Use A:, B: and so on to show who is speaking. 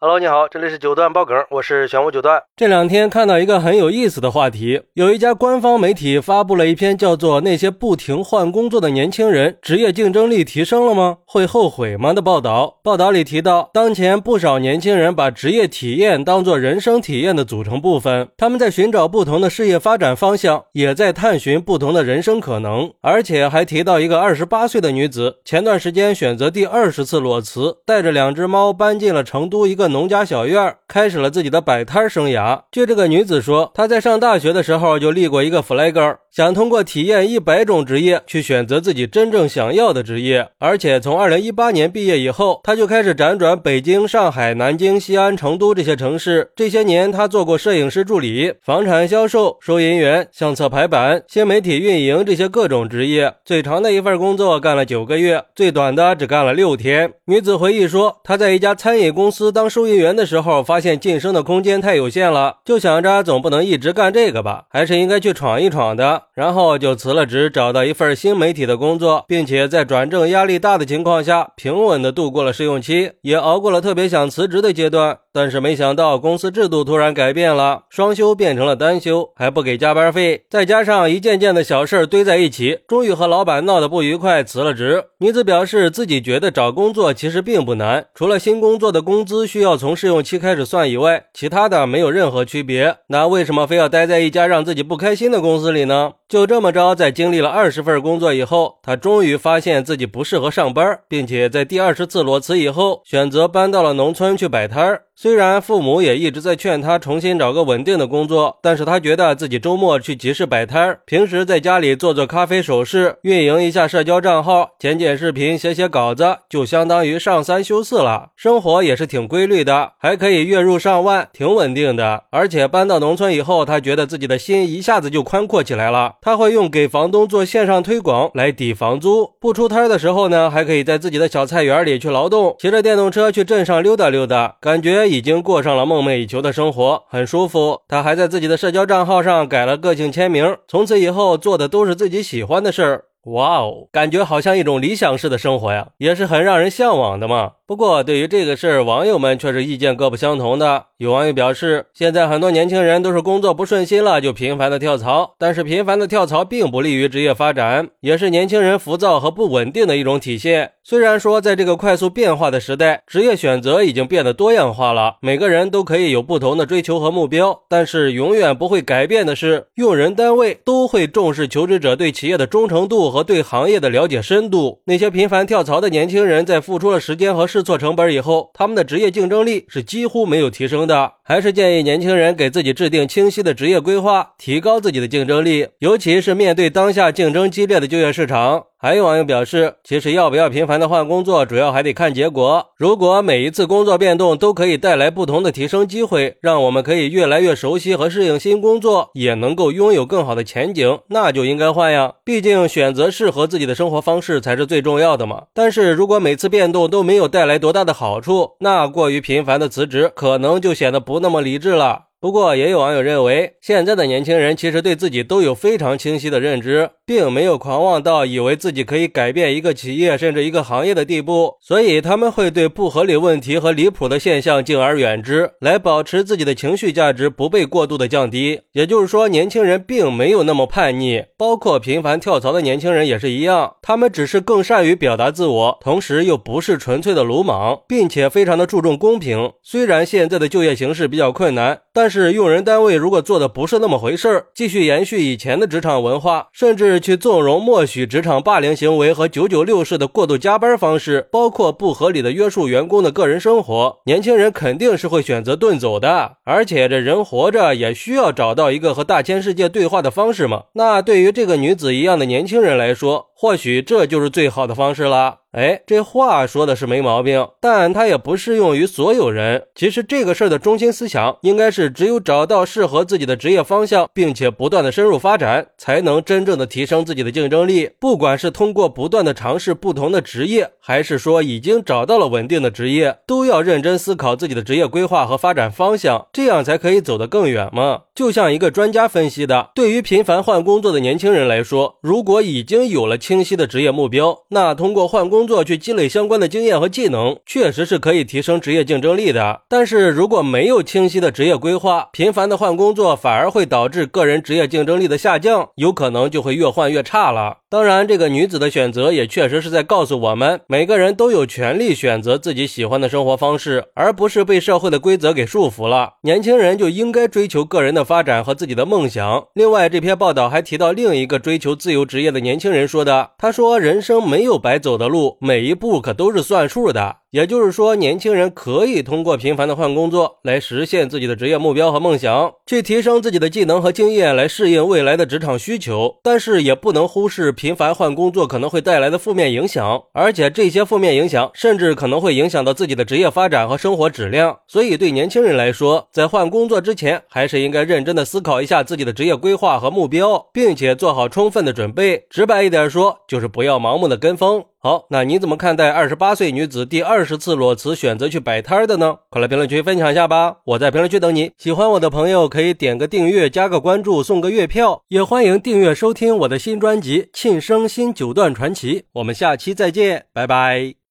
A: Hello，你好，这里是九段爆梗，我是玄武九段。
B: 这两天看到一个很有意思的话题，有一家官方媒体发布了一篇叫做《那些不停换工作的年轻人职业竞争力提升了吗？会后悔吗》的报道。报道里提到，当前不少年轻人把职业体验当做人生体验的组成部分，他们在寻找不同的事业发展方向，也在探寻不同的人生可能。而且还提到一个二十八岁的女子，前段时间选择第二十次裸辞，带着两只猫搬进了成都一个。农家小院开始了自己的摆摊生涯。据这个女子说，她在上大学的时候就立过一个 flag，想通过体验一百种职业去选择自己真正想要的职业。而且从二零一八年毕业以后，她就开始辗转北京、上海、南京、西安、成都这些城市。这些年，她做过摄影师助理、房产销售、收银员、相册排版、新媒体运营这些各种职业。最长的一份工作干了九个月，最短的只干了六天。女子回忆说，她在一家餐饮公司当收银员的时候，发现晋升的空间太有限了，就想着总不能一直干这个吧，还是应该去闯一闯的。然后就辞了职，找到一份新媒体的工作，并且在转正压力大的情况下，平稳的度过了试用期，也熬过了特别想辞职的阶段。但是没想到公司制度突然改变了，双休变成了单休，还不给加班费，再加上一件件的小事堆在一起，终于和老板闹得不愉快，辞了职。女子表示自己觉得找工作其实并不难，除了新工作的工资需要从试用期开始算以外，其他的没有任何区别。那为什么非要待在一家让自己不开心的公司里呢？就这么着，在经历了二十份工作以后，他终于发现自己不适合上班，并且在第二十次裸辞以后，选择搬到了农村去摆摊儿。虽然父母也一直在劝他重新找个稳定的工作，但是他觉得自己周末去集市摆摊儿，平时在家里做做咖啡首饰，运营一下社交账号，剪剪视频，写写稿子，就相当于上三休四了。生活也是挺规律的，还可以月入上万，挺稳定的。而且搬到农村以后，他觉得自己的心一下子就宽阔起来了。他会用给房东做线上推广来抵房租，不出摊的时候呢，还可以在自己的小菜园里去劳动，骑着电动车去镇上溜达溜达，感觉。已经过上了梦寐以求的生活，很舒服。他还在自己的社交账号上改了个性签名，从此以后做的都是自己喜欢的事儿。哇哦，感觉好像一种理想式的生活呀，也是很让人向往的嘛。不过，对于这个事儿，网友们却是意见各不相同的。有网友表示，现在很多年轻人都是工作不顺心了就频繁的跳槽，但是频繁的跳槽并不利于职业发展，也是年轻人浮躁和不稳定的一种体现。虽然说，在这个快速变化的时代，职业选择已经变得多样化了，每个人都可以有不同的追求和目标，但是永远不会改变的是，用人单位都会重视求职者对企业的忠诚度和对行业的了解深度。那些频繁跳槽的年轻人，在付出了时间和试错成本以后，他们的职业竞争力是几乎没有提升的。还是建议年轻人给自己制定清晰的职业规划，提高自己的竞争力，尤其是面对当下竞争激烈的就业市场。还有网友表示，其实要不要频繁的换工作，主要还得看结果。如果每一次工作变动都可以带来不同的提升机会，让我们可以越来越熟悉和适应新工作，也能够拥有更好的前景，那就应该换呀。毕竟选择适合自己的生活方式才是最重要的嘛。但是如果每次变动都没有带来多大的好处，那过于频繁的辞职，可能就显得不那么理智了。不过，也有网友认为，现在的年轻人其实对自己都有非常清晰的认知，并没有狂妄到以为自己可以改变一个企业甚至一个行业的地步，所以他们会对不合理问题和离谱的现象敬而远之，来保持自己的情绪价值不被过度的降低。也就是说，年轻人并没有那么叛逆，包括频繁跳槽的年轻人也是一样，他们只是更善于表达自我，同时又不是纯粹的鲁莽，并且非常的注重公平。虽然现在的就业形势比较困难，但但是用人单位如果做的不是那么回事儿，继续延续以前的职场文化，甚至去纵容默许职场霸凌行为和九九六式的过度加班方式，包括不合理的约束员工的个人生活，年轻人肯定是会选择遁走的。而且这人活着也需要找到一个和大千世界对话的方式嘛。那对于这个女子一样的年轻人来说，或许这就是最好的方式了。哎，这话说的是没毛病，但它也不适用于所有人。其实这个事儿的中心思想应该是，只有找到适合自己的职业方向，并且不断的深入发展，才能真正的提升自己的竞争力。不管是通过不断的尝试不同的职业，还是说已经找到了稳定的职业，都要认真思考自己的职业规划和发展方向，这样才可以走得更远嘛。就像一个专家分析的，对于频繁换工作的年轻人来说，如果已经有了清晰的职业目标，那通过换工工作去积累相关的经验和技能，确实是可以提升职业竞争力的。但是如果没有清晰的职业规划，频繁的换工作反而会导致个人职业竞争力的下降，有可能就会越换越差了。当然，这个女子的选择也确实是在告诉我们，每个人都有权利选择自己喜欢的生活方式，而不是被社会的规则给束缚了。年轻人就应该追求个人的发展和自己的梦想。另外，这篇报道还提到另一个追求自由职业的年轻人说的，他说：“人生没有白走的路，每一步可都是算数的。”也就是说，年轻人可以通过频繁的换工作来实现自己的职业目标和梦想，去提升自己的技能和经验，来适应未来的职场需求。但是，也不能忽视频繁换工作可能会带来的负面影响，而且这些负面影响甚至可能会影响到自己的职业发展和生活质量。所以，对年轻人来说，在换工作之前，还是应该认真的思考一下自己的职业规划和目标，并且做好充分的准备。直白一点说，就是不要盲目的跟风。好，那你怎么看待二十八岁女子第二二十次裸辞选择去摆摊的呢？快来评论区分享一下吧！我在评论区等你。喜欢我的朋友可以点个订阅、加个关注、送个月票，也欢迎订阅收听我的新专辑《庆生新九段传奇》。我们下期再见，拜拜。